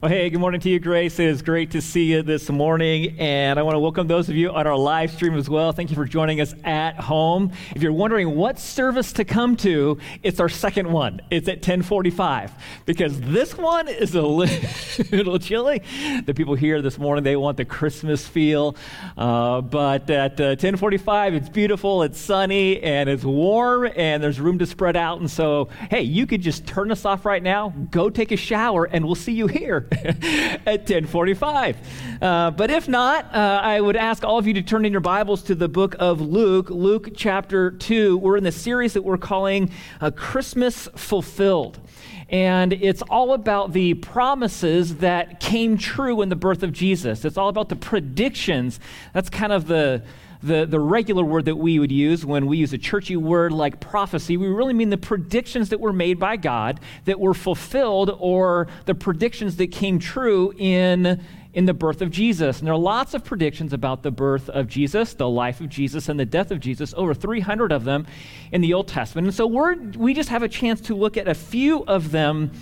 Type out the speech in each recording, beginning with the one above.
Well, hey, good morning to you, Grace. It is great to see you this morning, and I want to welcome those of you on our live stream as well. Thank you for joining us at home. If you're wondering what service to come to, it's our second one. It's at 1045 because this one is a little chilly. The people here this morning, they want the Christmas feel, uh, but at uh, 1045, it's beautiful, it's sunny, and it's warm, and there's room to spread out. And so, hey, you could just turn us off right now, go take a shower, and we'll see you here. at 1045. Uh, but if not, uh, I would ask all of you to turn in your Bibles to the book of Luke, Luke chapter 2. We're in the series that we're calling uh, Christmas Fulfilled. And it's all about the promises that came true in the birth of Jesus. It's all about the predictions. That's kind of the the, the regular word that we would use when we use a churchy word like prophecy, we really mean the predictions that were made by God that were fulfilled or the predictions that came true in, in the birth of Jesus. And there are lots of predictions about the birth of Jesus, the life of Jesus, and the death of Jesus, over 300 of them in the Old Testament. And so we're, we just have a chance to look at a few of them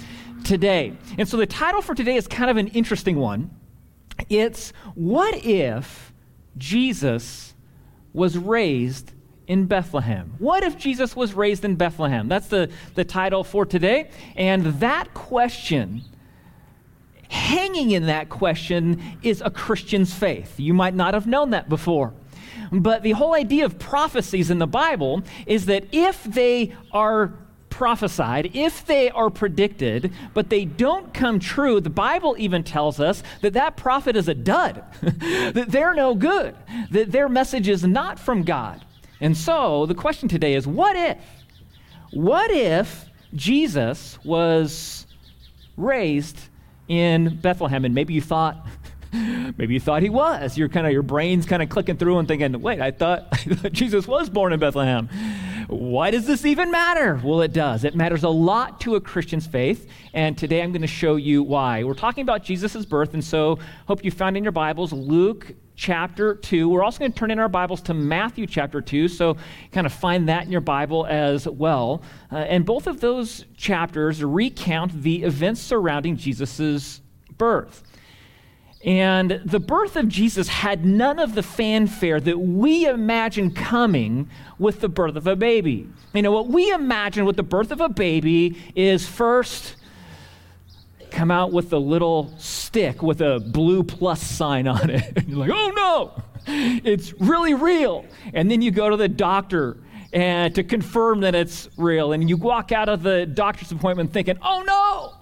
today. And so the title for today is kind of an interesting one. It's What If Jesus was raised in Bethlehem. What if Jesus was raised in Bethlehem? That's the, the title for today. And that question, hanging in that question, is a Christian's faith. You might not have known that before. But the whole idea of prophecies in the Bible is that if they are prophesied, if they are predicted, but they don't come true, the Bible even tells us that that prophet is a dud, that they're no good, that their message is not from God. And so the question today is what if? What if Jesus was raised in Bethlehem? And maybe you thought, maybe you thought he was. You're kind of your brain's kind of clicking through and thinking, wait, I thought, I thought Jesus was born in Bethlehem. Why does this even matter? Well, it does. It matters a lot to a Christian's faith, and today I'm going to show you why. We're talking about Jesus' birth, and so hope you found in your Bibles Luke chapter 2. We're also going to turn in our Bibles to Matthew chapter 2, so kind of find that in your Bible as well. Uh, and both of those chapters recount the events surrounding Jesus' birth. And the birth of Jesus had none of the fanfare that we imagine coming with the birth of a baby. You know, what we imagine with the birth of a baby is first come out with a little stick with a blue plus sign on it. And you're like, oh no, it's really real. And then you go to the doctor and to confirm that it's real. And you walk out of the doctor's appointment thinking, oh no,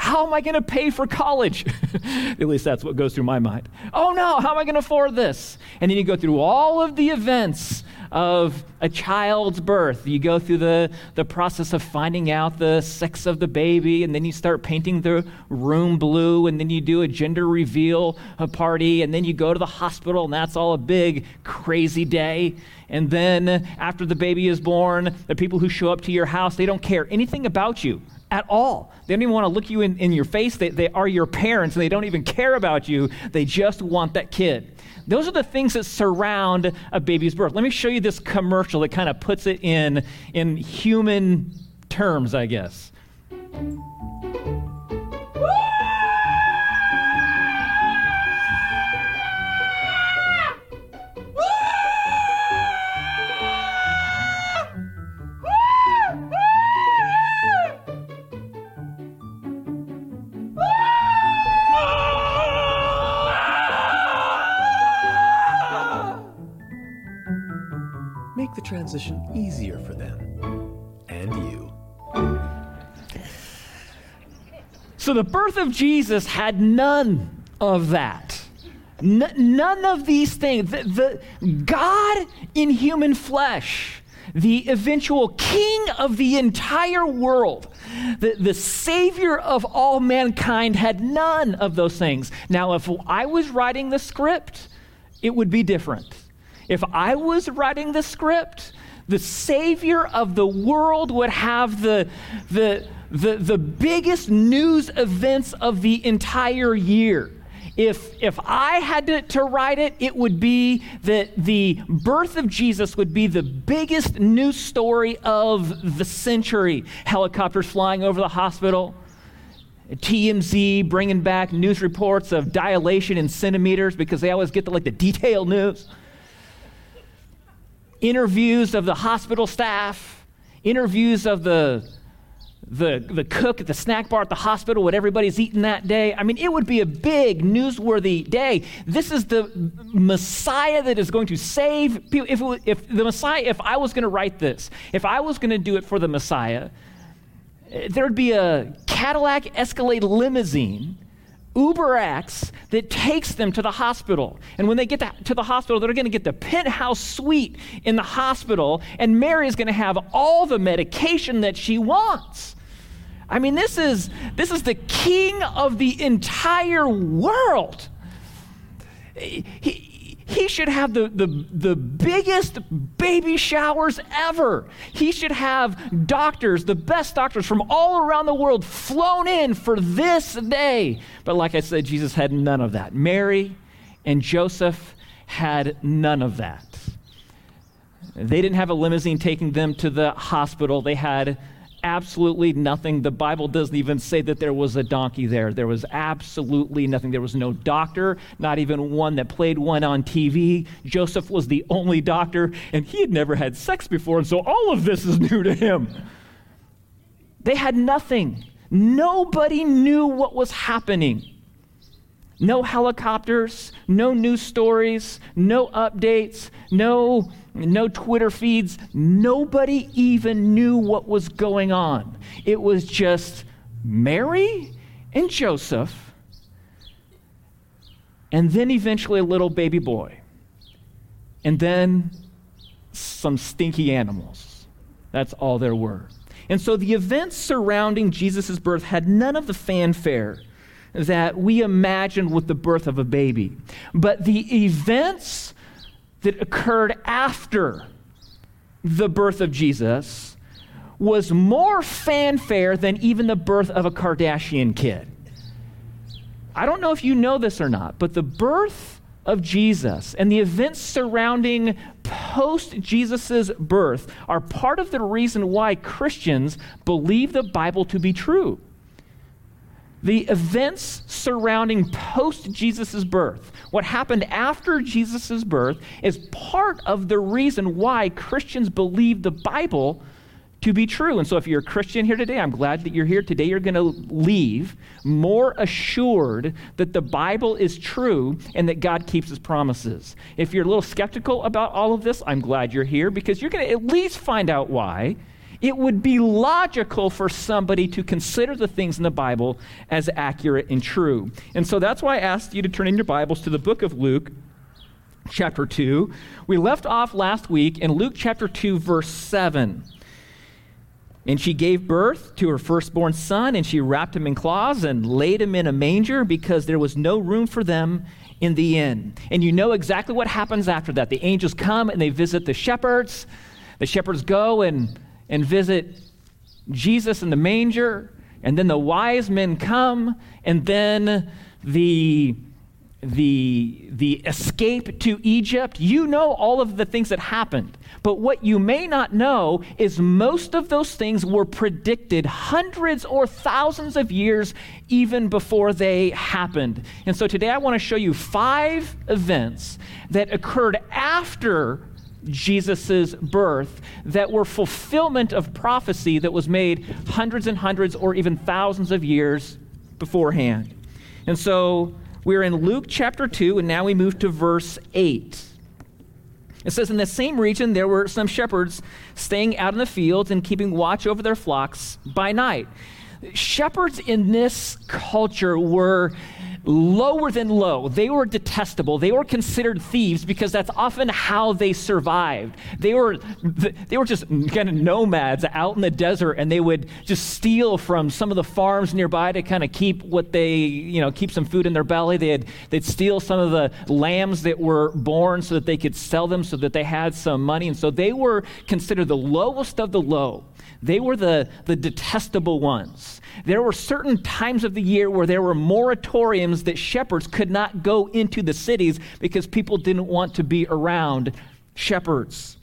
how am I going to pay for college? At least that's what goes through my mind. Oh no, how am I going to afford this? And then you go through all of the events of a child's birth. You go through the, the process of finding out the sex of the baby, and then you start painting the room blue, and then you do a gender reveal a party, and then you go to the hospital, and that's all a big, crazy day. And then after the baby is born, the people who show up to your house, they don't care anything about you at all. They don't even want to look you in, in your face. They, they are your parents and they don't even care about you. They just want that kid. Those are the things that surround a baby's birth. Let me show you this commercial that kind of puts it in, in human terms, I guess. Transition easier for them and you. So the birth of Jesus had none of that. N- none of these things. The, the God in human flesh, the eventual king of the entire world, the, the savior of all mankind, had none of those things. Now, if I was writing the script, it would be different. If I was writing the script, the Savior of the world would have the, the, the, the biggest news events of the entire year. If, if I had to, to write it, it would be that the birth of Jesus would be the biggest news story of the century. Helicopters flying over the hospital, TMZ bringing back news reports of dilation in centimeters because they always get the, like the detailed news. Interviews of the hospital staff, interviews of the the, the cook at the snack bar at the hospital, what everybody's eating that day. I mean, it would be a big, newsworthy day. This is the Messiah that is going to save people. If, if the Messiah, if I was going to write this, if I was going to do it for the Messiah, eh, there'd be a Cadillac Escalade limousine Uber X that takes them to the hospital. And when they get to, to the hospital, they're going to get the penthouse suite in the hospital, and Mary is going to have all the medication that she wants. I mean, this is, this is the king of the entire world. He, he should have the, the, the biggest baby showers ever. He should have doctors, the best doctors from all around the world, flown in for this day. But like I said, Jesus had none of that. Mary and Joseph had none of that. They didn't have a limousine taking them to the hospital. They had absolutely nothing. The Bible doesn't even say that there was a donkey there. There was absolutely nothing. There was no doctor, not even one that played one on TV. Joseph was the only doctor, and he had never had sex before, and so all of this is new to him. They had nothing. Nobody knew what was happening. No helicopters, no news stories, no updates, no, no Twitter feeds. Nobody even knew what was going on. It was just Mary and Joseph, and then eventually a little baby boy, and then some stinky animals. That's all there were. And so the events surrounding Jesus' birth had none of the fanfare that we imagined with the birth of a baby. But the events that occurred after the birth of Jesus was more fanfare than even the birth of a Kardashian kid. I don't know if you know this or not, but the birth of Jesus and the events surrounding post Jesus' birth are part of the reason why Christians believe the Bible to be true the events surrounding post Jesus' birth, what happened after Jesus' birth, is part of the reason why Christians believe the Bible to be true. And so, if you're a Christian here today, I'm glad that you're here. Today, you're going to leave more assured that the Bible is true and that God keeps his promises. If you're a little skeptical about all of this, I'm glad you're here because you're going to at least find out why it would be logical for somebody to consider the things in the Bible as accurate and true. And so that's why I asked you to turn in your Bibles to the book of Luke, chapter 2. We left off last week in Luke chapter 2, verse 7. And she gave birth to her firstborn son, and she wrapped him in cloths and laid him in a manger because there was no room for them in the inn. And you know exactly what happens after that. The angels come and they visit the shepherds. The shepherds go and and visit Jesus in the manger, and then the wise men come, and then the the the escape to Egypt. You know all of the things that happened. But what you may not know is most of those things were predicted hundreds or thousands of years even before they happened. And so today I want to show you five events that occurred after Jesus' birth that were fulfillment of prophecy that was made hundreds and hundreds or even thousands of years beforehand. And so we're in Luke chapter 2, and now we move to verse 8. It says, In the same region, there were some shepherds staying out in the fields and keeping watch over their flocks by night. Shepherds in this culture were lower than low. They were detestable. They were considered thieves because that's often how they survived. They were, they were just kind of nomads out in the desert and they would just steal from some of the farms nearby to kind of keep what they, you know, keep some food in their belly. They'd, they'd steal some of the lambs that were born so that they could sell them so that they had some money. And so they were considered the lowest of the low. They were the, the detestable ones. There were certain times of the year where there were moratoriums that shepherds could not go into the cities because people didn't want to be around shepherds.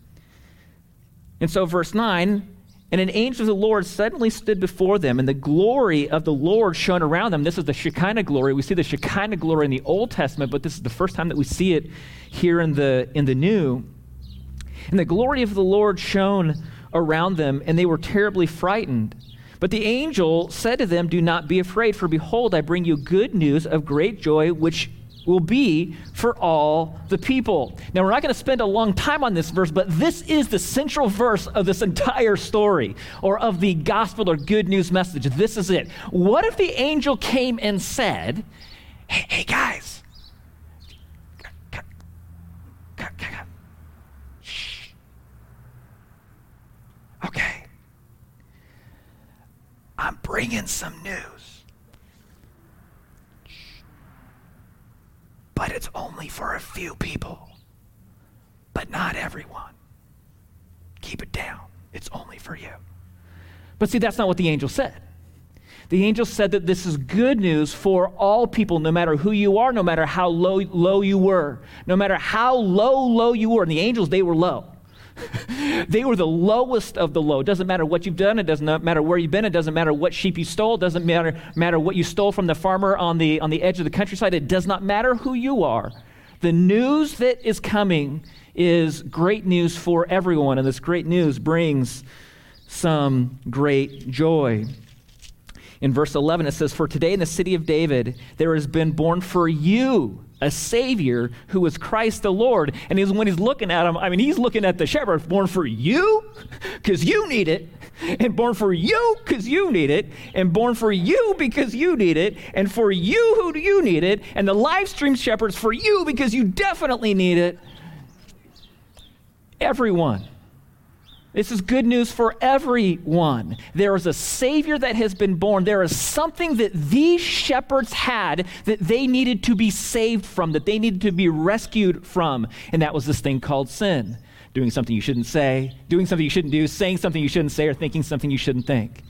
And so, verse 9, And an angel of the Lord suddenly stood before them, and the glory of the Lord shone around them. This is the Shekinah glory. We see the Shekinah glory in the Old Testament, but this is the first time that we see it here in the, in the New. And the glory of the Lord shone around them, and they were terribly frightened. But the angel said to them, Do not be afraid, for behold, I bring you good news of great joy, which will be for all the people. Now, we're not going to spend a long time on this verse, but this is the central verse of this entire story or of the gospel or good news message. This is it. What if the angel came and said, Hey, hey guys, Shh. Okay. I'm bringing some news. but it's only for a few people, but not everyone. Keep it down. It's only for you. But see, that's not what the angel said. The angel said that this is good news for all people, no matter who you are, no matter how low, low you were, no matter how low, low you were. And the angels, they were low. they were the lowest of the low. It doesn't matter what you've done. It doesn't matter where you've been. It doesn't matter what sheep you stole. It doesn't matter, matter what you stole from the farmer on the, on the edge of the countryside. It does not matter who you are. The news that is coming is great news for everyone, and this great news brings some great joy. In verse 11, it says, For today in the city of David there has been born for you a Savior who is Christ the Lord. And he's, when he's looking at him, I mean, he's looking at the shepherd, born for you because you need it, and born for you because you need it, and born for you because you need it, and for you who do you need it, and the live stream shepherds for you because you definitely need it. Everyone this is good news for everyone. There is a Savior that has been born. There is something that these shepherds had that they needed to be saved from, that they needed to be rescued from. And that was this thing called sin doing something you shouldn't say, doing something you shouldn't do, saying something you shouldn't say, or thinking something you shouldn't think.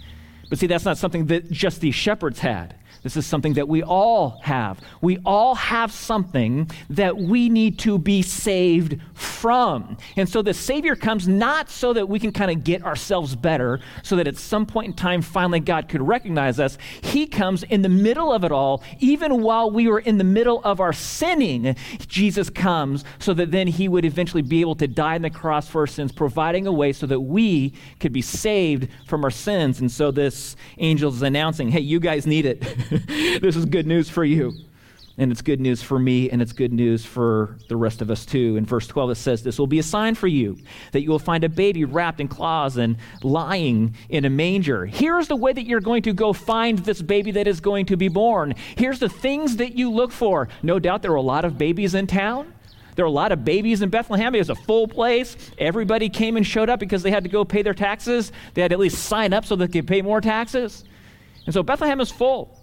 But see, that's not something that just these shepherds had. This is something that we all have. We all have something that we need to be saved from. And so the Savior comes not so that we can kind of get ourselves better, so that at some point in time, finally God could recognize us. He comes in the middle of it all, even while we were in the middle of our sinning. Jesus comes so that then He would eventually be able to die on the cross for our sins, providing a way so that we could be saved from our sins. And so this angel is announcing, hey, you guys need it. this is good news for you. And it's good news for me, and it's good news for the rest of us too. In verse 12, it says, This will be a sign for you that you will find a baby wrapped in cloths and lying in a manger. Here's the way that you're going to go find this baby that is going to be born. Here's the things that you look for. No doubt there are a lot of babies in town. There are a lot of babies in Bethlehem. It was a full place. Everybody came and showed up because they had to go pay their taxes. They had to at least sign up so they could pay more taxes. And so Bethlehem is full.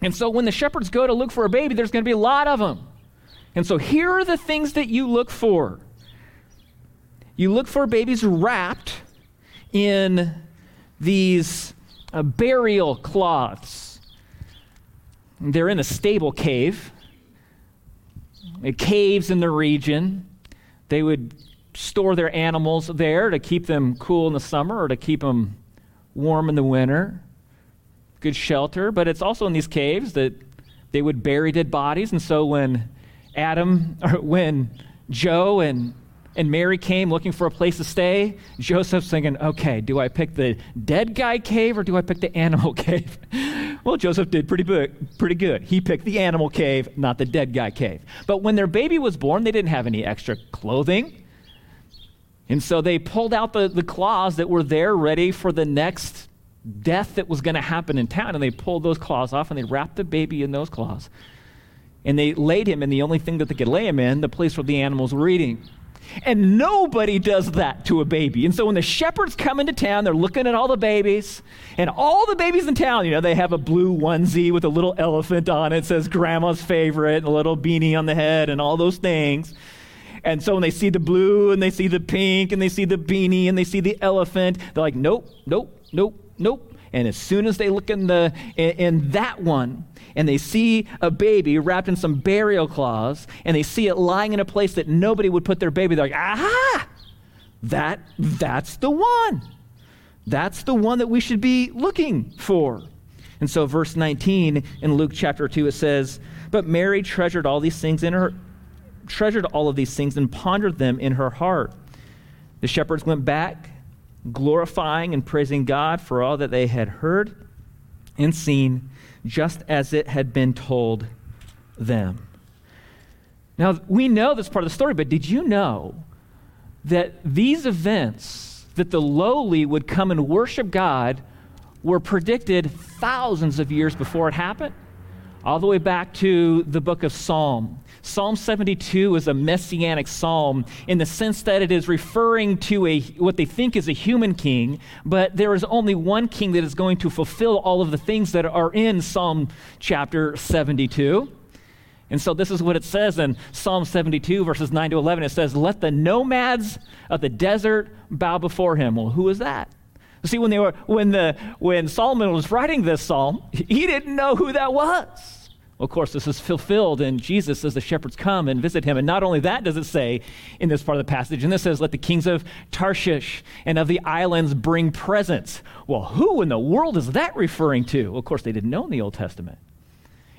And so when the shepherds go to look for a baby, there's going to be a lot of them. And so here are the things that you look for you look for babies wrapped in these uh, burial cloths. They're in a stable cave, caves in the region. They would store their animals there to keep them cool in the summer or to keep them warm in the winter good shelter, but it's also in these caves that they would bury dead bodies. And so when Adam, or when Joe and and Mary came looking for a place to stay. Joseph's thinking, okay, do I pick the dead guy cave or do I pick the animal cave? well, Joseph did pretty, big, pretty good. He picked the animal cave, not the dead guy cave. But when their baby was born, they didn't have any extra clothing. And so they pulled out the, the claws that were there ready for the next death that was going to happen in town. And they pulled those claws off and they wrapped the baby in those claws. And they laid him in the only thing that they could lay him in, the place where the animals were eating. And nobody does that to a baby. And so when the shepherds come into town, they're looking at all the babies. And all the babies in town, you know, they have a blue onesie with a little elephant on it, says grandma's favorite, and a little beanie on the head, and all those things. And so when they see the blue and they see the pink and they see the beanie and they see the elephant, they're like, nope, nope, nope, Nope. And as soon as they look in, the, in, in, that one and they see a baby wrapped in some burial cloths and they see it lying in a place that nobody would put their baby, they're like, aha! That, that's the one. That's the one that we should be looking for. And so, verse 19 in Luke chapter 2, it says, But Mary treasured all these things in her, treasured all of these things and pondered them in her heart. The shepherds went back, glorifying and praising God for all that they had heard and seen, just as it had been told them. Now, we know this part of the story, but did you know that these events, that the lowly would come and worship God, were predicted thousands of years before it happened? All the way back to the book of Psalm. Psalm 72 is a messianic psalm in the sense that it is referring to a, what they think is a human king, but there is only one king that is going to fulfill all of the things that are in Psalm chapter 72. And so this is what it says in Psalm 72, verses 9 to 11. It says, Let the nomads of the desert bow before him. Well, who is that? See, when, they were, when, the, when Solomon was writing this psalm, he didn't know who that was. Of course, this is fulfilled and Jesus as the shepherds come and visit him. And not only that does it say in this part of the passage, and this says, Let the kings of Tarshish and of the islands bring presents. Well, who in the world is that referring to? Of course, they didn't know in the Old Testament.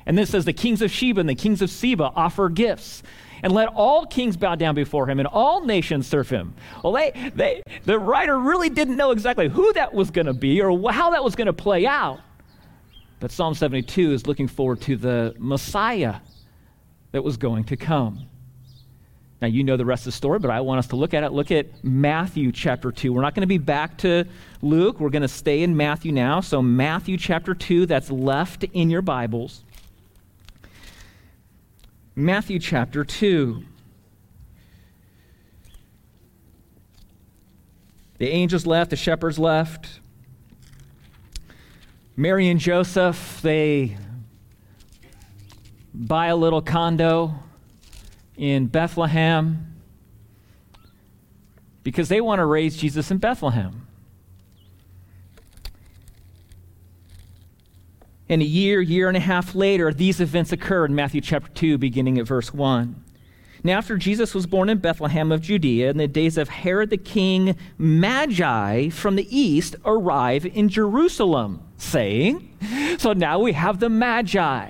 And then it says, The kings of Sheba and the kings of Seba offer gifts. And let all kings bow down before him and all nations serve him. Well, they, they, the writer really didn't know exactly who that was going to be or how that was going to play out. But Psalm 72 is looking forward to the Messiah that was going to come. Now, you know the rest of the story, but I want us to look at it. Look at Matthew chapter 2. We're not going to be back to Luke. We're going to stay in Matthew now. So, Matthew chapter 2, that's left in your Bibles. Matthew chapter 2. The angels left, the shepherds left. Mary and Joseph, they buy a little condo in Bethlehem because they want to raise Jesus in Bethlehem. And a year, year and a half later, these events occur in Matthew chapter 2, beginning at verse 1. Now, after Jesus was born in Bethlehem of Judea, in the days of Herod the king, Magi from the east arrive in Jerusalem, saying, So now we have the Magi.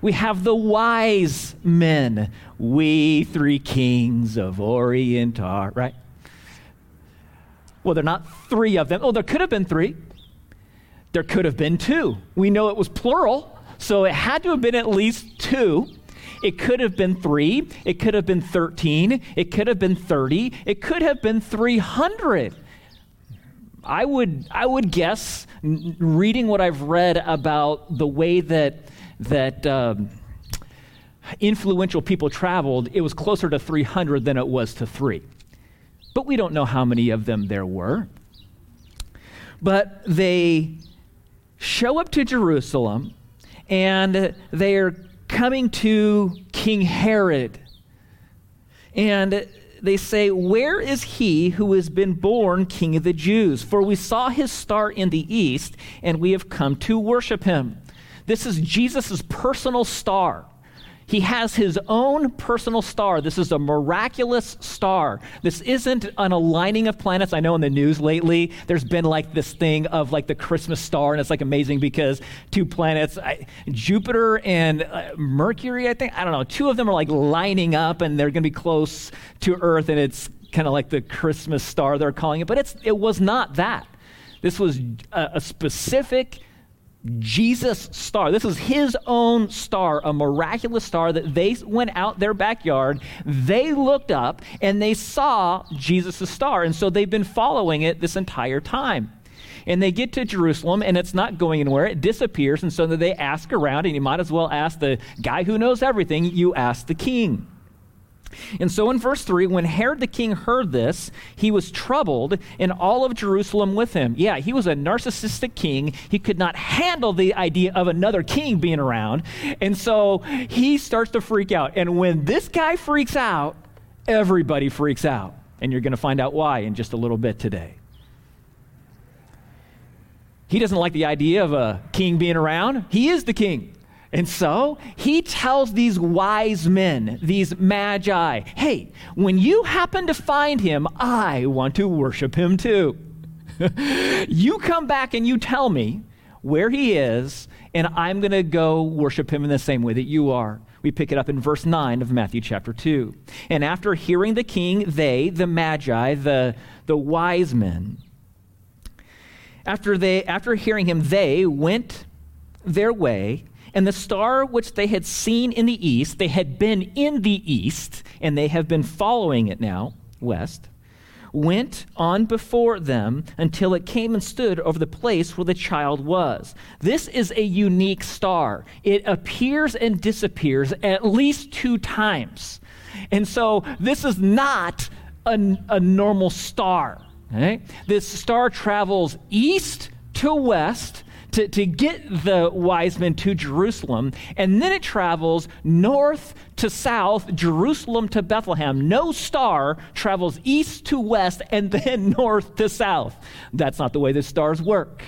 We have the wise men. We three kings of Orient are, right? Well, they're not three of them. Oh, there could have been three. There could have been two. We know it was plural, so it had to have been at least two. It could have been three. It could have been 13. It could have been 30. It could have been 300. I would, I would guess, reading what I've read about the way that, that um, influential people traveled, it was closer to 300 than it was to three. But we don't know how many of them there were. But they show up to Jerusalem and they are coming to King Herod. And they say, Where is he who has been born king of the Jews? For we saw his star in the east, and we have come to worship him. This is Jesus' personal star. He has his own personal star. This is a miraculous star. This isn't an aligning of planets. I know in the news lately, there's been like this thing of like the Christmas star, and it's like amazing because two planets, I, Jupiter and uh, Mercury, I think, I don't know, two of them are like lining up and they're going to be close to Earth, and it's kind of like the Christmas star they're calling it. But it's, it was not that. This was a, a specific Jesus' star. This is his own star, a miraculous star that they went out their backyard, they looked up, and they saw Jesus' star. And so they've been following it this entire time. And they get to Jerusalem, and it's not going anywhere. It disappears. And so they ask around, and you might as well ask the guy who knows everything, you ask the king. And so in verse 3, when Herod the king heard this, he was troubled, and all of Jerusalem with him. Yeah, he was a narcissistic king. He could not handle the idea of another king being around. And so he starts to freak out. And when this guy freaks out, everybody freaks out. And you're going to find out why in just a little bit today. He doesn't like the idea of a king being around. He is the king. And so he tells these wise men, these magi, hey, when you happen to find him, I want to worship him too. you come back and you tell me where he is, and I'm going to go worship him in the same way that you are. We pick it up in verse 9 of Matthew chapter 2. And after hearing the king, they, the magi, the, the wise men, after, they, after hearing him, they went their way, and the star which they had seen in the east, they had been in the east, and they have been following it now, west went on before them until it came and stood over the place where the child was. This is a unique star. It appears and disappears at least two times. And so this is not a, a normal star. This star travels east to west to, to get the wise men to Jerusalem. And then it travels north to south, Jerusalem to Bethlehem. No star travels east to west and then north to south. That's not the way the stars work.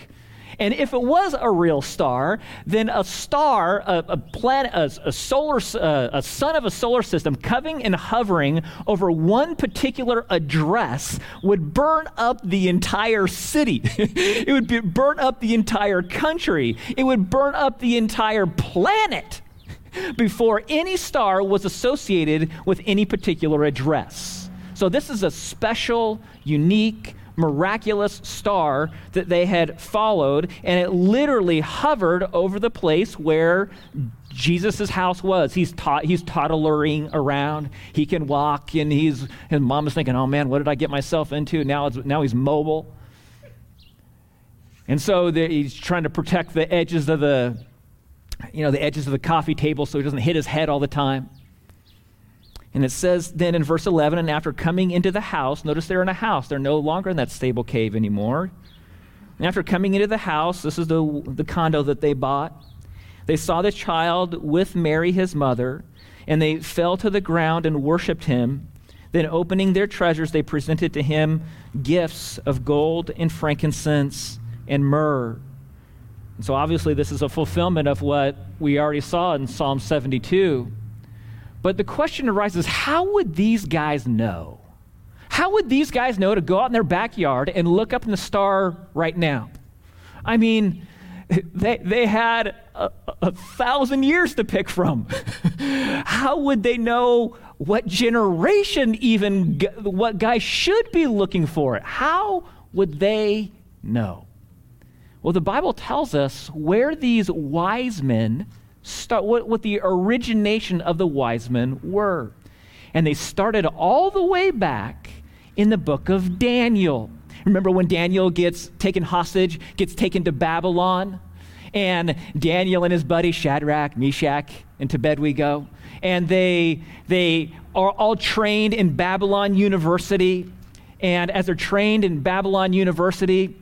And if it was a real star, then a star, a, a planet, a, a solar, uh, a sun of a solar system, coming and hovering over one particular address, would burn up the entire city. it would be, burn up the entire country. It would burn up the entire planet before any star was associated with any particular address. So this is a special, unique miraculous star that they had followed, and it literally hovered over the place where Jesus' house was. He's, taught, he's toddlering around. He can walk, and he's, his mom is thinking, oh man, what did I get myself into? Now, now he's mobile. And so the, he's trying to protect the edges of the, you know, the edges of the coffee table so he doesn't hit his head all the time. And it says then in verse 11, and after coming into the house, notice they're in a house. They're no longer in that stable cave anymore. And after coming into the house, this is the, the condo that they bought, they saw the child with Mary, his mother, and they fell to the ground and worshiped him. Then, opening their treasures, they presented to him gifts of gold and frankincense and myrrh. And so, obviously, this is a fulfillment of what we already saw in Psalm 72. But the question arises how would these guys know? How would these guys know to go out in their backyard and look up in the star right now? I mean, they, they had a, a thousand years to pick from. How would they know what generation even, what guys should be looking for it? How would they know? Well, the Bible tells us where these wise men start, what, what the origination of the wise men were. And they started all the way back in the book of Daniel. Remember when Daniel gets taken hostage, gets taken to Babylon? And Daniel and his buddy Shadrach, Meshach, and to bed we go. And they, they are all trained in Babylon University. And as they're trained in Babylon University,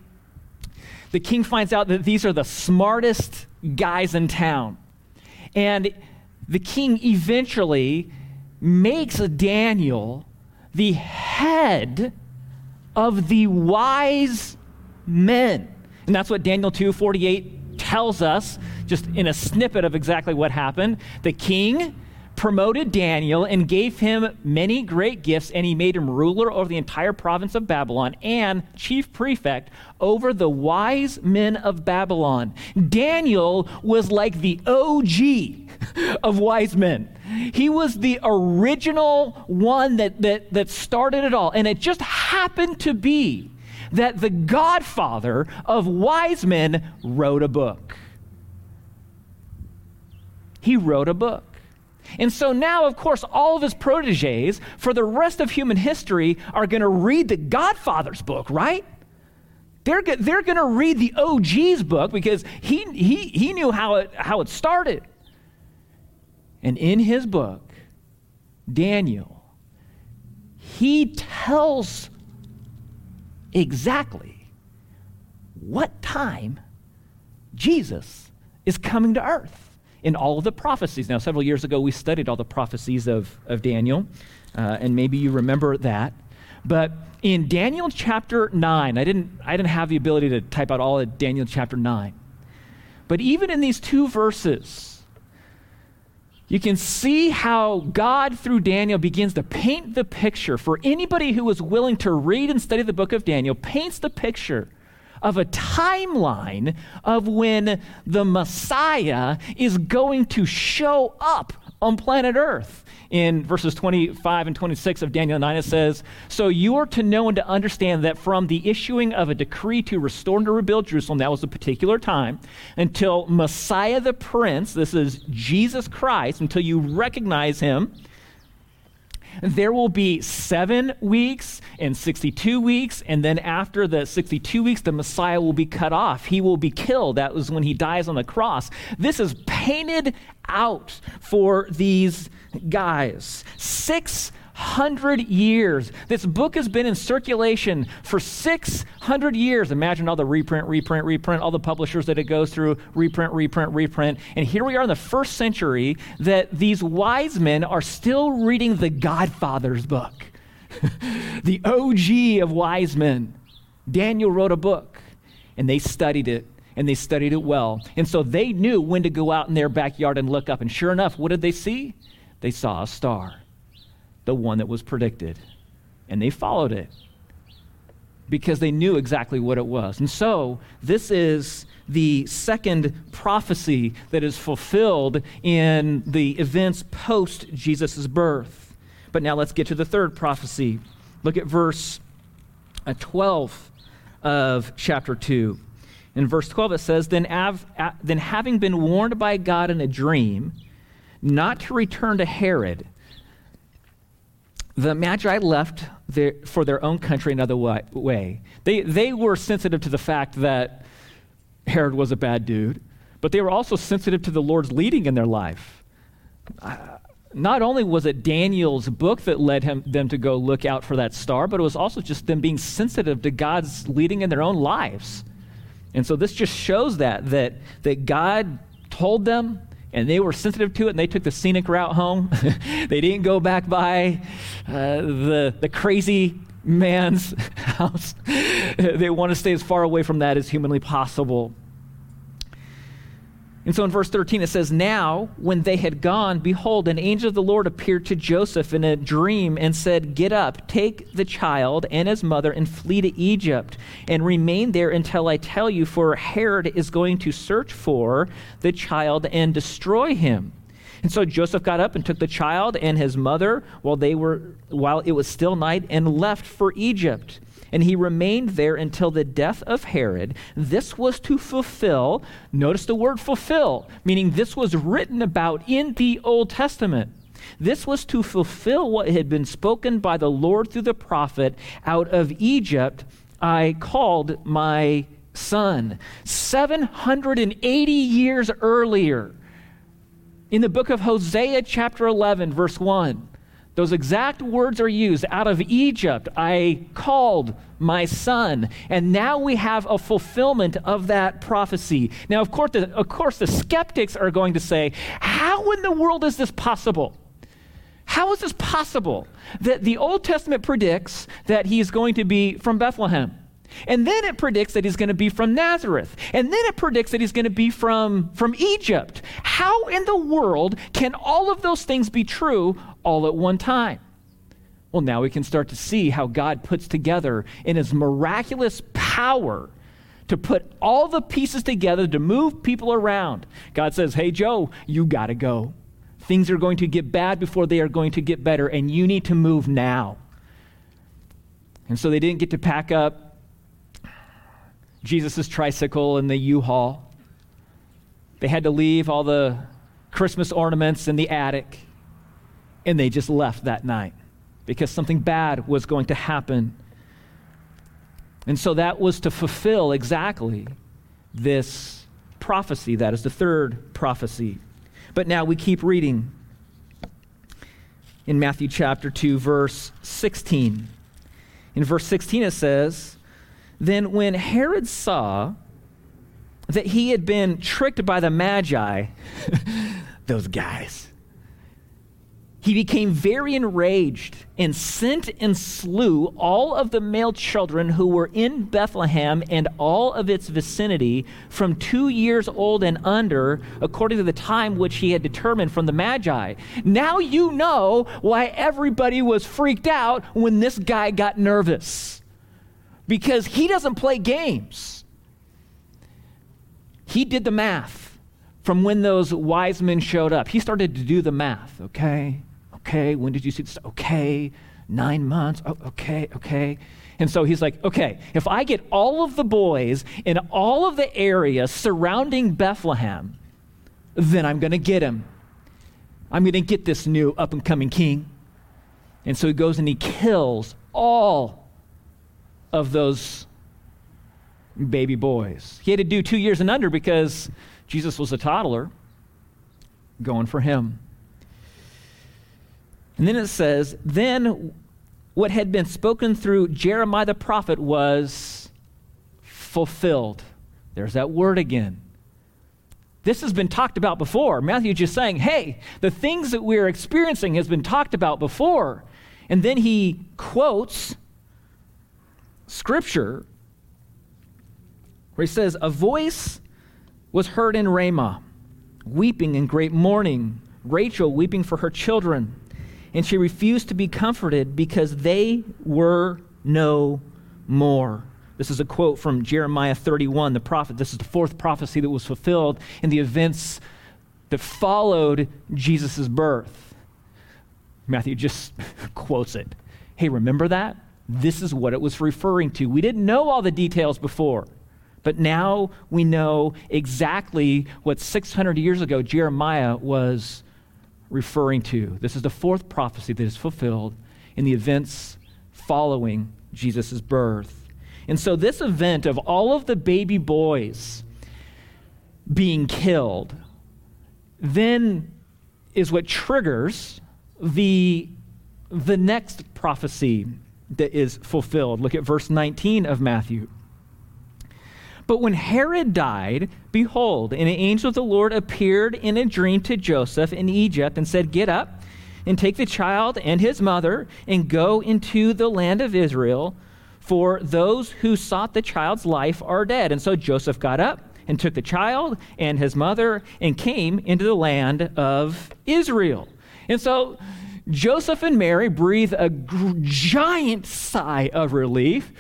the king finds out that these are the smartest guys in town. And the king eventually makes Daniel the head of the wise men. And that's what Daniel 2:48 tells us just in a snippet of exactly what happened. The king promoted Daniel and gave him many great gifts, and he made him ruler over the entire province of Babylon and chief prefect over the wise men of Babylon. Daniel was like the OG of wise men. He was the original one that, that, that started it all. And it just happened to be that the godfather of wise men wrote a book. He wrote a book. And so now, of course, all of his proteges for the rest of human history are going to read the Godfather's book, right? They're, they're going to read the OG's book because he, he, he knew how it, how it started. And in his book, Daniel, he tells exactly what time Jesus is coming to earth in all of the prophecies. Now, several years ago, we studied all the prophecies of, of Daniel, uh, and maybe you remember that. But in Daniel chapter 9, I didn't, I didn't have the ability to type out all of Daniel chapter 9. But even in these two verses, you can see how God, through Daniel, begins to paint the picture for anybody who is willing to read and study the book of Daniel, paints the picture of a timeline of when the Messiah is going to show up on planet Earth. In verses 25 and 26 of Daniel 9, it says, So you are to know and to understand that from the issuing of a decree to restore and to rebuild Jerusalem, that was a particular time, until Messiah the Prince, this is Jesus Christ, until you recognize him there will be seven weeks and 62 weeks, and then after the 62 weeks, the Messiah will be cut off. He will be killed. That was when he dies on the cross. This is painted out for these guys. Six hundred years. This book has been in circulation for 600 years. Imagine all the reprint, reprint, reprint, all the publishers that it goes through, reprint, reprint, reprint. And here we are in the first century that these wise men are still reading the Godfather's book, the OG of wise men. Daniel wrote a book, and they studied it and they studied it well. And so they knew when to go out in their backyard and look up. And sure enough, what did they see? They saw a star the one that was predicted. And they followed it because they knew exactly what it was. And so, this is the second prophecy that is fulfilled in the events post Jesus' birth. But now let's get to the third prophecy. Look at verse uh, 12 of chapter 2. In verse 12, it says, then, av- then having been warned by God in a dream not to return to Herod, the Magi left their, for their own country another way. They, they were sensitive to the fact that Herod was a bad dude, but they were also sensitive to the Lord's leading in their life. Uh, not only was it Daniel's book that led him, them to go look out for that star, but it was also just them being sensitive to God's leading in their own lives. And so this just shows that, that, that God told them and they were sensitive to it and they took the scenic route home. they didn't go back by uh, the, the crazy man's house. they want to stay as far away from that as humanly possible. And so in verse 13 it says, Now, when they had gone, behold, an angel of the Lord appeared to Joseph in a dream and said, Get up, take the child and his mother, and flee to Egypt, and remain there until I tell you, for Herod is going to search for the child and destroy him. And so Joseph got up and took the child and his mother while they were while it was still night and left for Egypt and he remained there until the death of Herod. This was to fulfill, notice the word fulfill, meaning this was written about in the Old Testament. This was to fulfill what had been spoken by the Lord through the prophet out of Egypt. I called my son. 780 years earlier, in the book of Hosea, chapter 11, verse 1, those exact words are used. Out of Egypt, I called my son. And now we have a fulfillment of that prophecy. Now, of course, the, of course, the skeptics are going to say, How in the world is this possible? How is this possible that the Old Testament predicts that he is going to be from Bethlehem? And then it predicts that he's going to be from Nazareth. And then it predicts that he's going to be from, from Egypt. How in the world can all of those things be true all at one time. Well, now we can start to see how God puts together in his miraculous power to put all the pieces together to move people around. God says, Hey, Joe, you got to go. Things are going to get bad before they are going to get better, and you need to move now. And so they didn't get to pack up Jesus' tricycle and the U Haul. They had to leave all the Christmas ornaments in the attic and they just left that night because something bad was going to happen. And so that was to fulfill exactly this prophecy. That is the third prophecy. But now we keep reading in Matthew chapter 2, verse 16. In verse 16, it says, Then when Herod saw that he had been tricked by the Magi, those guys, he became very enraged and sent and slew all of the male children who were in Bethlehem and all of its vicinity from two years old and under, according to the time which he had determined from the Magi. Now you know why everybody was freaked out when this guy got nervous. Because he doesn't play games. he did the math from when those wise men showed up. He started to do the math. Okay, okay, when did you see this? Okay, nine months. Oh, okay, okay. And so he's like, okay, if I get all of the boys in all of the area surrounding Bethlehem, then I'm going to get him. I'm going to get this new up and coming king. And so he goes and he kills all of those baby boys. He had to do two years and under because Jesus was a toddler going for him. And then it says, Then what had been spoken through Jeremiah the prophet was fulfilled. There's that word again. This has been talked about before. Matthew just saying, hey, the things that we're experiencing has been talked about before. And then he quotes scripture where he says, A voice was heard in Ramah, weeping in great mourning, Rachel weeping for her children. And she refused to be comforted because they were no more. This is a quote from Jeremiah 31, the prophet. This is the fourth prophecy that was fulfilled in the events that followed Jesus' birth. Matthew just quotes it. Hey, remember that? This is what it was referring to. We didn't know all the details before, but now we know exactly what 600 years ago Jeremiah was referring to. This is the fourth prophecy that is fulfilled in the events following Jesus' birth. And so, this event of all of the baby boys being killed then is what triggers the, the next prophecy that is fulfilled. Look at verse 19 of Matthew. But when Herod died, behold, an angel of the Lord appeared in a dream to Joseph in Egypt and said, Get up and take the child and his mother and go into the land of Israel, for those who sought the child's life are dead. And so Joseph got up and took the child and his mother and came into the land of Israel. And so Joseph and Mary breathe a g- giant sigh of relief.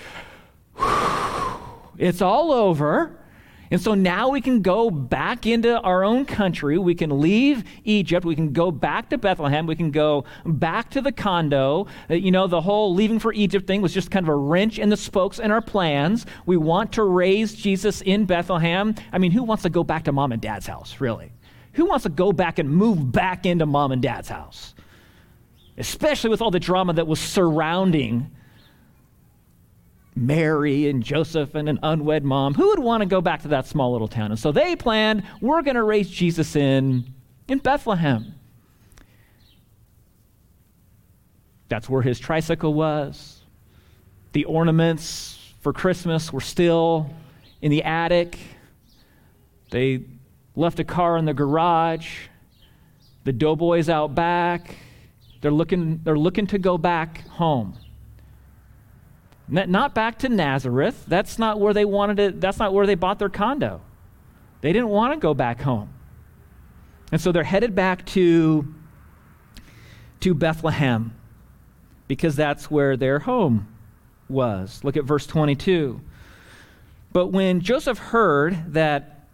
It's all over. And so now we can go back into our own country. We can leave Egypt. We can go back to Bethlehem. We can go back to the condo. Uh, you know, the whole leaving for Egypt thing was just kind of a wrench in the spokes in our plans. We want to raise Jesus in Bethlehem. I mean, who wants to go back to mom and dad's house, really? Who wants to go back and move back into mom and dad's house? Especially with all the drama that was surrounding Mary and Joseph and an unwed mom. Who would want to go back to that small little town? And so they planned, we're going to raise Jesus in in Bethlehem. That's where his tricycle was. The ornaments for Christmas were still in the attic. They left a car in the garage. The doughboys out back. They're looking, they're looking to go back home. Not back to Nazareth. That's not where they wanted it. That's not where they bought their condo. They didn't want to go back home. And so they're headed back to, to Bethlehem because that's where their home was. Look at verse 22. But when Joseph heard that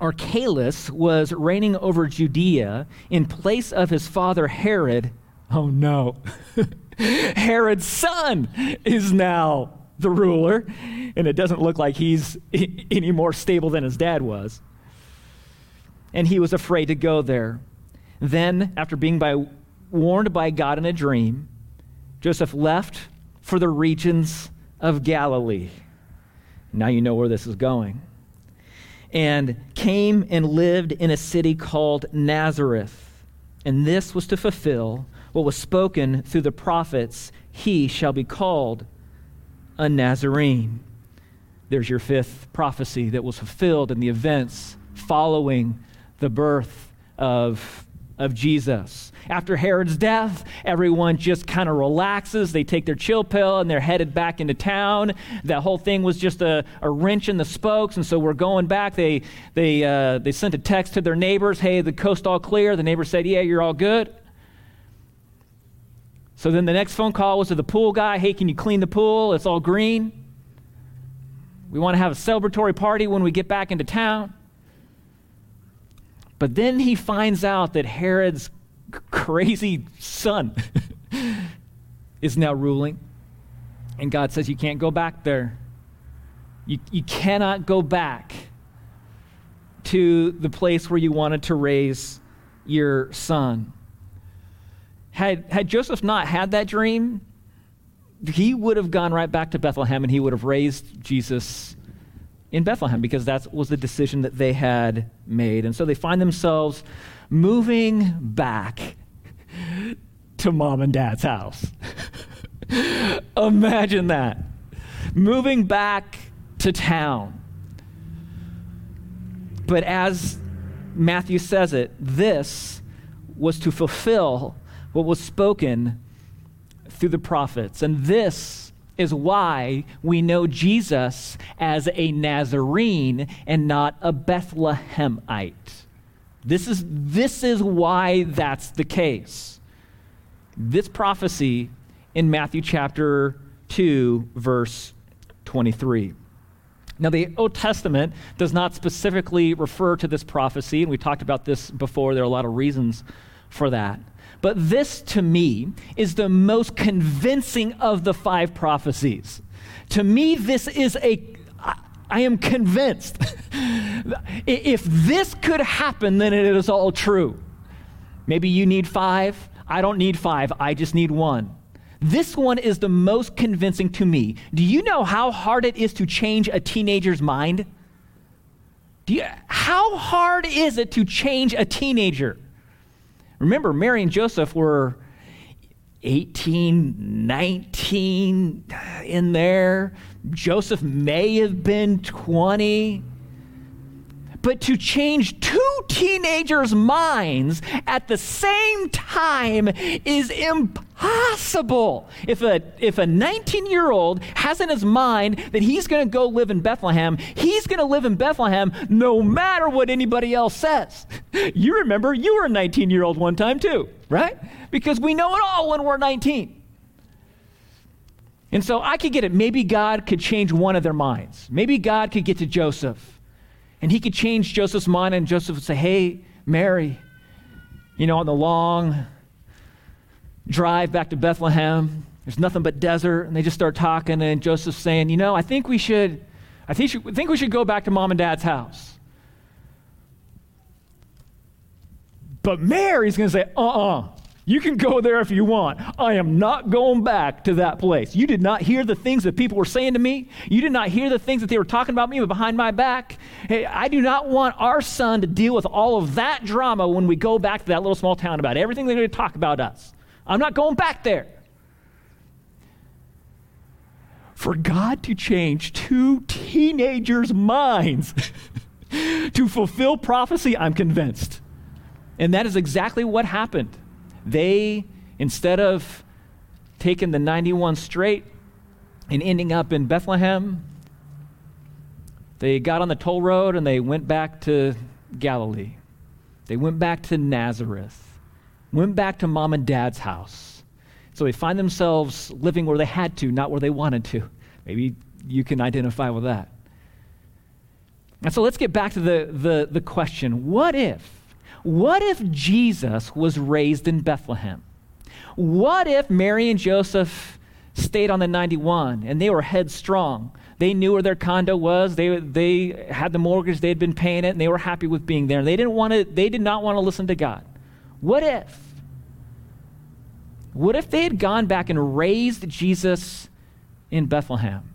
Archelaus was reigning over Judea in place of his father Herod, oh no. Herod's son is now the ruler, and it doesn't look like he's any more stable than his dad was. And he was afraid to go there. Then, after being by, warned by God in a dream, Joseph left for the regions of Galilee. Now you know where this is going. And came and lived in a city called Nazareth. And this was to fulfill what was spoken through the prophets he shall be called a Nazarene. There's your fifth prophecy that was fulfilled in the events following the birth of, of Jesus. After Herod's death, everyone just kind of relaxes. They take their chill pill and they're headed back into town. That whole thing was just a, a wrench in the spokes, and so we're going back. They, they, uh, they sent a text to their neighbors hey, the coast all clear. The neighbor said, yeah, you're all good. So then the next phone call was to the pool guy. Hey, can you clean the pool? It's all green. We want to have a celebratory party when we get back into town. But then he finds out that Herod's crazy son is now ruling. And God says, You can't go back there. You, you cannot go back to the place where you wanted to raise your son. Had, had Joseph not had that dream, he would have gone right back to Bethlehem and he would have raised Jesus in Bethlehem because that was the decision that they had made. And so they find themselves moving back to mom and dad's house. Imagine that. Moving back to town. But as Matthew says it, this was to fulfill what was spoken through the prophets. And this is why we know Jesus as a Nazarene and not a Bethlehemite. This is, this is why that's the case. This prophecy in Matthew chapter 2, verse 23. Now, the Old Testament does not specifically refer to this prophecy, and we talked about this before. There are a lot of reasons for that. But this, to me, is the most convincing of the five prophecies. To me, this is a, I am convinced. if this could happen, then it is all true. Maybe you need five. I don't need five. I just need one. This one is the most convincing to me. Do you know how hard it is to change a teenager's mind? Do you, how hard is it to change a teenager? Remember, Mary and Joseph were 18, 19 in there. Joseph may have been 20. But to change two teenagers' minds at the same time is impossible. If a, if a 19 year old has in his mind that he's going to go live in Bethlehem, he's going to live in Bethlehem no matter what anybody else says. You remember, you were a 19 year old one time too, right? Because we know it all when we're 19. And so I could get it. Maybe God could change one of their minds. Maybe God could get to Joseph and he could change Joseph's mind, and Joseph would say, Hey, Mary, you know, on the long drive back to Bethlehem, there's nothing but desert. And they just start talking, and Joseph's saying, You know, I think we should, I think, I think we should go back to mom and dad's house. But Mary's going to say, Uh uh-uh. uh you can go there if you want. I am not going back to that place. You did not hear the things that people were saying to me. You did not hear the things that they were talking about me behind my back. Hey, I do not want our son to deal with all of that drama when we go back to that little small town about everything they're going to talk about us. I'm not going back there. For God to change two teenagers' minds to fulfill prophecy, I'm convinced. And that is exactly what happened. They, instead of taking the 91 straight and ending up in Bethlehem, they got on the toll road and they went back to Galilee. They went back to Nazareth, went back to mom and dad's house. So they find themselves living where they had to, not where they wanted to. Maybe you can identify with that. And so let's get back to the, the, the question what if? What if Jesus was raised in Bethlehem? What if Mary and Joseph stayed on the 91 and they were headstrong? They knew where their condo was. They, they had the mortgage. They had been paying it, and they were happy with being there. They didn't want to. They did not want to listen to God. What if? What if they had gone back and raised Jesus in Bethlehem?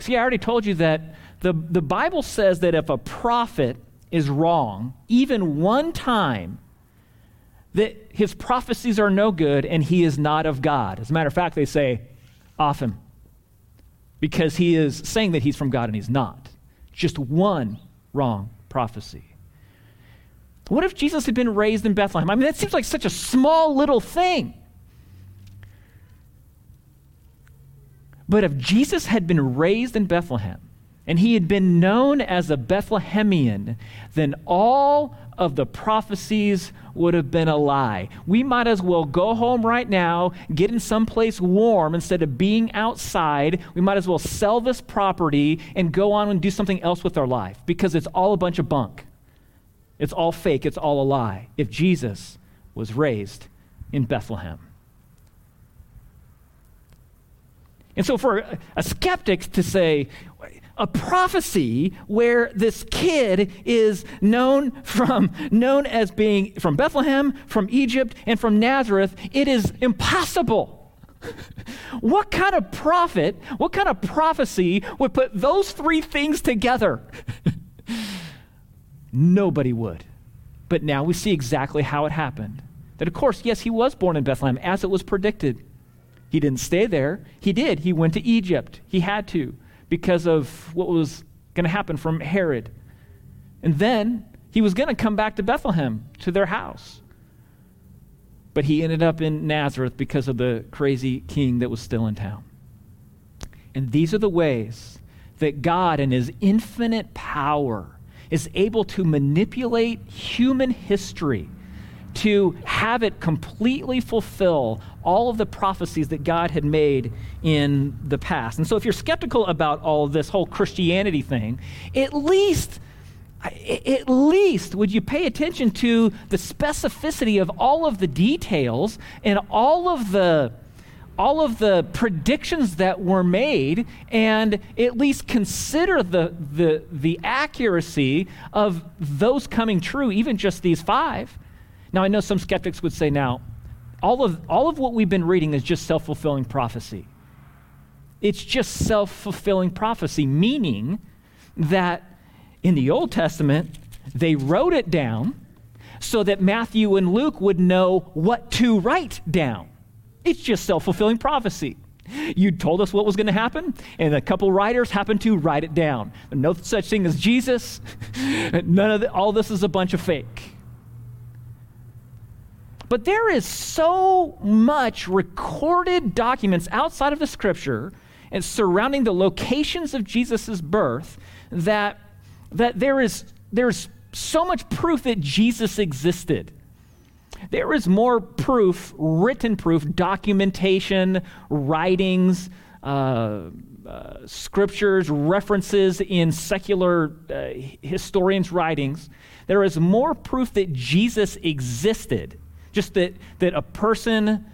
See, I already told you that the, the Bible says that if a prophet is wrong, even one time, that his prophecies are no good and he is not of God. As a matter of fact, they say, off him. Because he is saying that he's from God and he's not. Just one wrong prophecy. What if Jesus had been raised in Bethlehem? I mean, that seems like such a small little thing. But if Jesus had been raised in Bethlehem, and he had been known as a Bethlehemian, then all of the prophecies would have been a lie. We might as well go home right now, get in someplace warm instead of being outside. We might as well sell this property and go on and do something else with our life because it's all a bunch of bunk. It's all fake, it's all a lie. If Jesus was raised in Bethlehem. And so, for a skeptic to say, a prophecy where this kid is known from known as being from Bethlehem, from Egypt, and from Nazareth, it is impossible. what kind of prophet, what kind of prophecy would put those three things together? Nobody would. But now we see exactly how it happened. That, of course, yes, he was born in Bethlehem as it was predicted. He didn't stay there. He did. He went to Egypt. He had to because of what was going to happen from Herod. And then he was going to come back to Bethlehem, to their house. But he ended up in Nazareth because of the crazy king that was still in town. And these are the ways that God, in his infinite power, is able to manipulate human history to have it completely fulfill all of the prophecies that God had made in the past. And so, if you're skeptical about all of this whole Christianity thing, at least at least would you pay attention to the specificity of all of the details and all of the all of the predictions that were made and at least consider the, the, the accuracy of those coming true, even just these five. Now, I know some skeptics would say, now, all of, all of what we've been reading is just self fulfilling prophecy. It's just self fulfilling prophecy, meaning that in the Old Testament, they wrote it down so that Matthew and Luke would know what to write down. It's just self fulfilling prophecy. You told us what was going to happen, and a couple writers happened to write it down. No such thing as Jesus. None of the, all this is a bunch of fake. But there is so much recorded documents outside of the scripture and surrounding the locations of Jesus' birth that, that there is there's so much proof that Jesus existed. There is more proof, written proof, documentation, writings, uh, uh, scriptures, references in secular uh, historians' writings. There is more proof that Jesus existed just that, that a person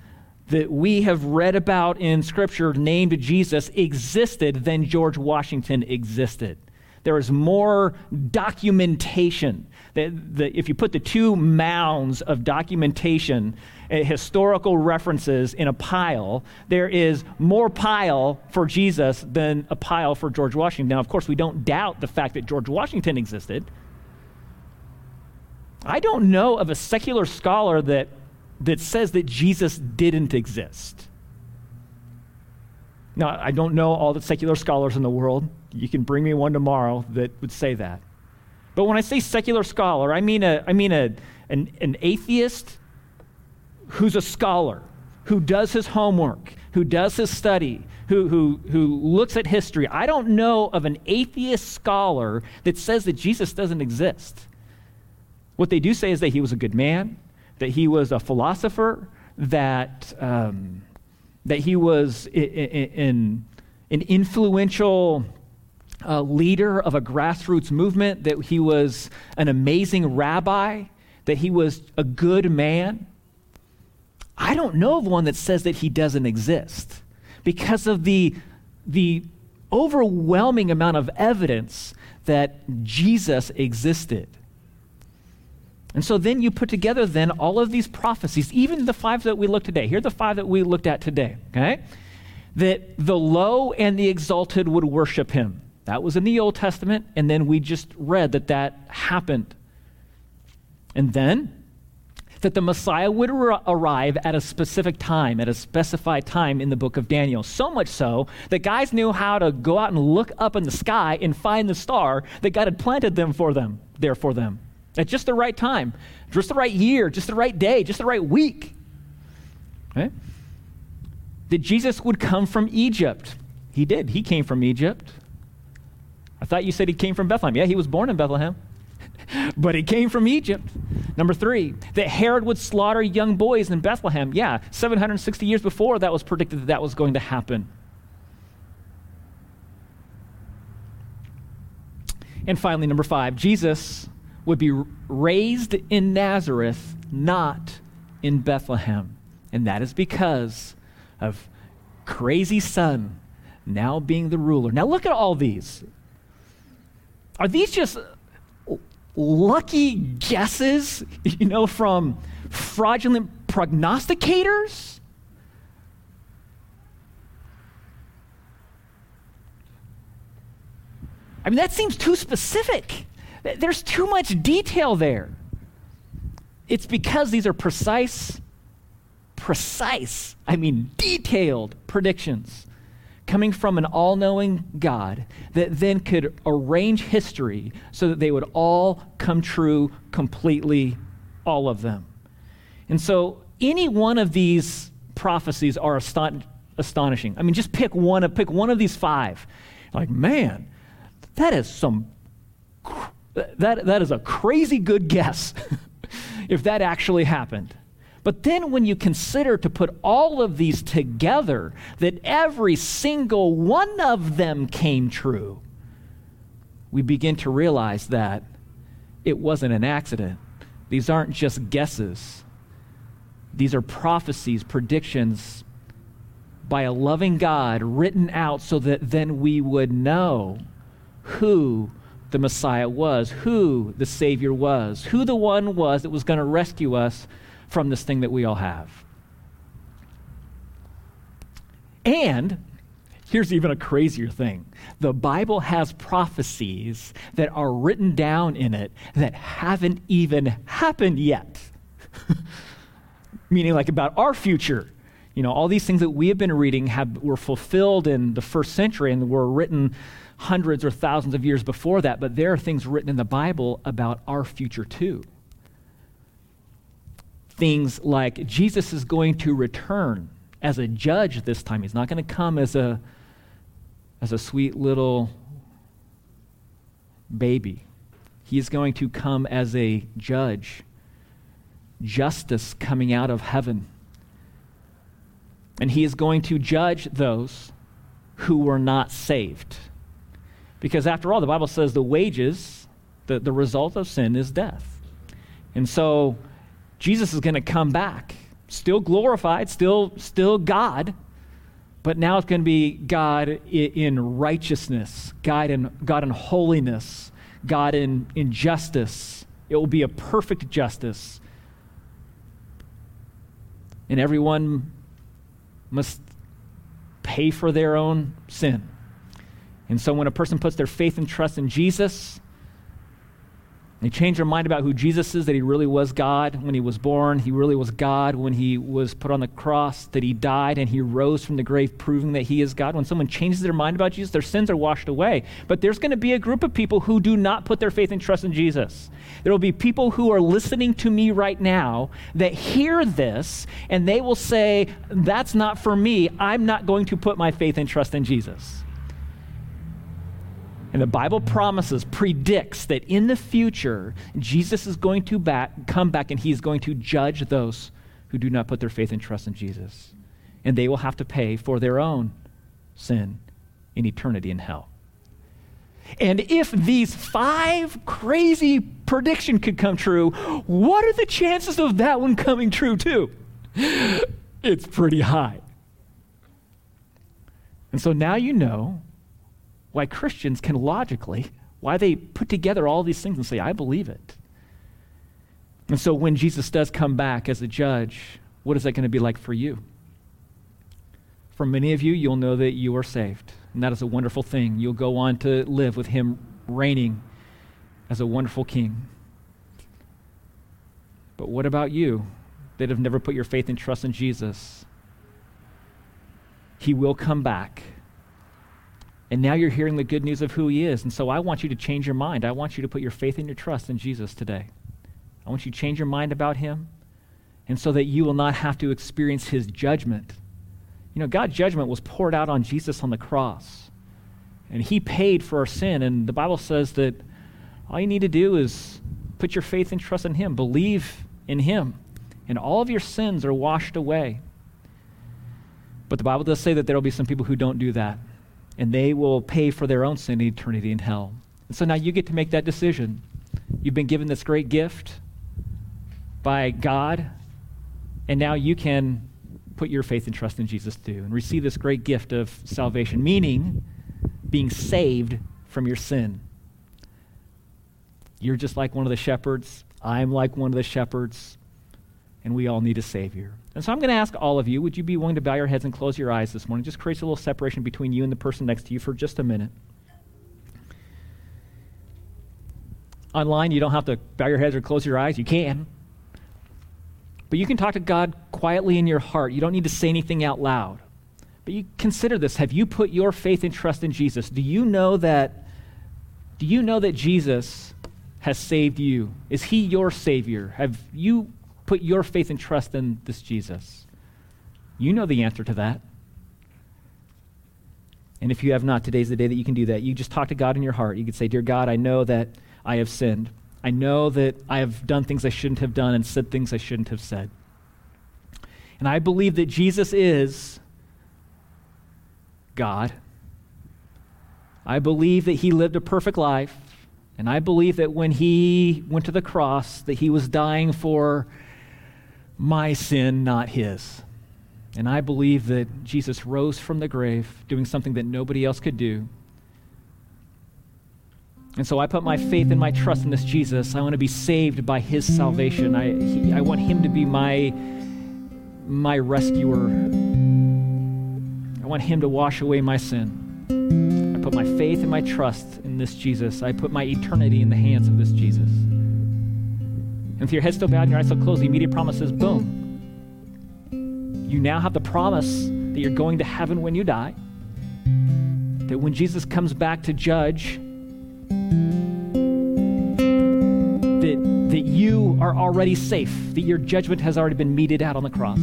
that we have read about in Scripture named Jesus existed than George Washington existed. There is more documentation. That, that if you put the two mounds of documentation, uh, historical references in a pile, there is more pile for Jesus than a pile for George Washington. Now, of course, we don't doubt the fact that George Washington existed. I don't know of a secular scholar that, that says that Jesus didn't exist. Now, I don't know all the secular scholars in the world. You can bring me one tomorrow that would say that. But when I say secular scholar, I mean, a, I mean a, an, an atheist who's a scholar, who does his homework, who does his study, who, who, who looks at history. I don't know of an atheist scholar that says that Jesus doesn't exist. What they do say is that he was a good man, that he was a philosopher, that, um, that he was an influential uh, leader of a grassroots movement, that he was an amazing rabbi, that he was a good man. I don't know of one that says that he doesn't exist because of the, the overwhelming amount of evidence that Jesus existed. And so then you put together then all of these prophecies, even the five that we looked today. Here are the five that we looked at today, okay? That the low and the exalted would worship him. That was in the Old Testament, and then we just read that that happened. And then that the Messiah would ar- arrive at a specific time, at a specified time in the book of Daniel. So much so that guys knew how to go out and look up in the sky and find the star that God had planted them for them, there for them at just the right time, just the right year, just the right day, just the right week. That Jesus would come from Egypt. He did. He came from Egypt. I thought you said he came from Bethlehem. Yeah, he was born in Bethlehem, but he came from Egypt. Number three, that Herod would slaughter young boys in Bethlehem. Yeah, 760 years before that was predicted that that was going to happen. And finally, number five, Jesus would be raised in Nazareth, not in Bethlehem. And that is because of crazy son now being the ruler. Now look at all these. Are these just lucky guesses, you know, from fraudulent prognosticators? I mean, that seems too specific. There's too much detail there. It's because these are precise, precise, I mean, detailed predictions coming from an all knowing God that then could arrange history so that they would all come true completely, all of them. And so, any one of these prophecies are aston- astonishing. I mean, just pick one pick one of these five. Like, man, that is some, that, that is a crazy good guess if that actually happened. But then when you consider to put all of these together, that every single one of them came true, we begin to realize that it wasn't an accident. These aren't just guesses. These are prophecies, predictions by a loving God written out so that then we would know who the Messiah was, who the Savior was, who the one was that was going to rescue us from this thing that we all have. And here's even a crazier thing the Bible has prophecies that are written down in it that haven't even happened yet. Meaning, like about our future. You know, all these things that we have been reading have, were fulfilled in the first century and were written hundreds or thousands of years before that, but there are things written in the Bible about our future too. Things like Jesus is going to return as a judge this time. He's not going to come as a, as a sweet little baby. He's going to come as a judge, justice coming out of heaven. And he is going to judge those who were not saved. Because after all, the Bible says the wages, the, the result of sin is death. And so Jesus is going to come back, still glorified, still, still God, but now it's going to be God in righteousness, God in, God in holiness, God in, in justice. It will be a perfect justice. And everyone must pay for their own sin. And so when a person puts their faith and trust in Jesus, they change their mind about who Jesus is, that he really was God when he was born, he really was God when he was put on the cross, that he died and he rose from the grave, proving that he is God. When someone changes their mind about Jesus, their sins are washed away. But there's going to be a group of people who do not put their faith and trust in Jesus. There will be people who are listening to me right now that hear this and they will say, That's not for me. I'm not going to put my faith and trust in Jesus. And the Bible promises, predicts that in the future, Jesus is going to back, come back and he's going to judge those who do not put their faith and trust in Jesus. And they will have to pay for their own sin in eternity in hell. And if these five crazy prediction could come true, what are the chances of that one coming true too? It's pretty high. And so now you know why Christians can logically, why they put together all these things and say, I believe it. And so when Jesus does come back as a judge, what is that going to be like for you? For many of you, you'll know that you are saved. And that is a wonderful thing. You'll go on to live with him reigning as a wonderful king. But what about you that have never put your faith and trust in Jesus? He will come back and now you're hearing the good news of who he is. And so I want you to change your mind. I want you to put your faith and your trust in Jesus today. I want you to change your mind about him, and so that you will not have to experience his judgment. You know, God's judgment was poured out on Jesus on the cross, and he paid for our sin. And the Bible says that all you need to do is put your faith and trust in him, believe in him, and all of your sins are washed away. But the Bible does say that there will be some people who don't do that and they will pay for their own sin in eternity in hell. And so now you get to make that decision. You've been given this great gift by God, and now you can put your faith and trust in Jesus too and receive this great gift of salvation, meaning being saved from your sin. You're just like one of the shepherds. I'm like one of the shepherds. And we all need a Savior. And so I'm going to ask all of you would you be willing to bow your heads and close your eyes this morning? Just create a little separation between you and the person next to you for just a minute. Online, you don't have to bow your heads or close your eyes. You can. But you can talk to God quietly in your heart. You don't need to say anything out loud. But you consider this. Have you put your faith and trust in Jesus? Do you know that do you know that Jesus has saved you? Is he your savior? Have you put your faith and trust in this Jesus? You know the answer to that. And if you have not, today's the day that you can do that. You just talk to God in your heart. You can say, Dear God, I know that I have sinned. I know that I have done things I shouldn't have done and said things I shouldn't have said. And I believe that Jesus is God. I believe that he lived a perfect life. And I believe that when he went to the cross, that he was dying for my sin, not his. And I believe that Jesus rose from the grave, doing something that nobody else could do, and so I put my faith and my trust in this Jesus. I want to be saved by his salvation. I, he, I want him to be my, my rescuer. I want him to wash away my sin. I put my faith and my trust in this Jesus. I put my eternity in the hands of this Jesus. And with your head still bowed and your eyes still closed, the immediate promise is boom. You now have the promise that you're going to heaven when you die. That when Jesus comes back to judge, that, that you are already safe, that your judgment has already been meted out on the cross.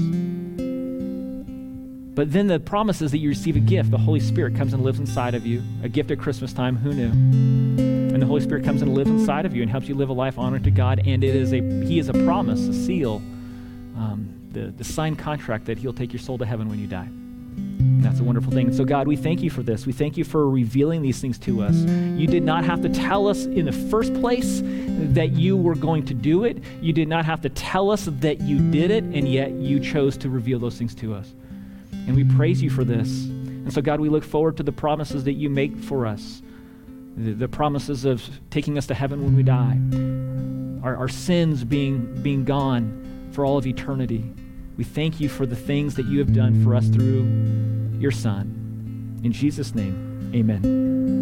But then the promise is that you receive a gift. The Holy Spirit comes and lives inside of you. A gift at Christmas time, who knew? And Holy Spirit comes and lives inside of you and helps you live a life honored to God. And it is a He is a promise, a seal, um, the, the signed contract that He'll take your soul to heaven when you die. That's a wonderful thing. So, God, we thank you for this. We thank you for revealing these things to us. You did not have to tell us in the first place that you were going to do it. You did not have to tell us that you did it, and yet you chose to reveal those things to us. And we praise you for this. And so, God, we look forward to the promises that you make for us the, the promises of taking us to heaven when we die, our, our sins being, being gone for all of eternity. We thank you for the things that you have done for us through your Son. In Jesus' name, amen.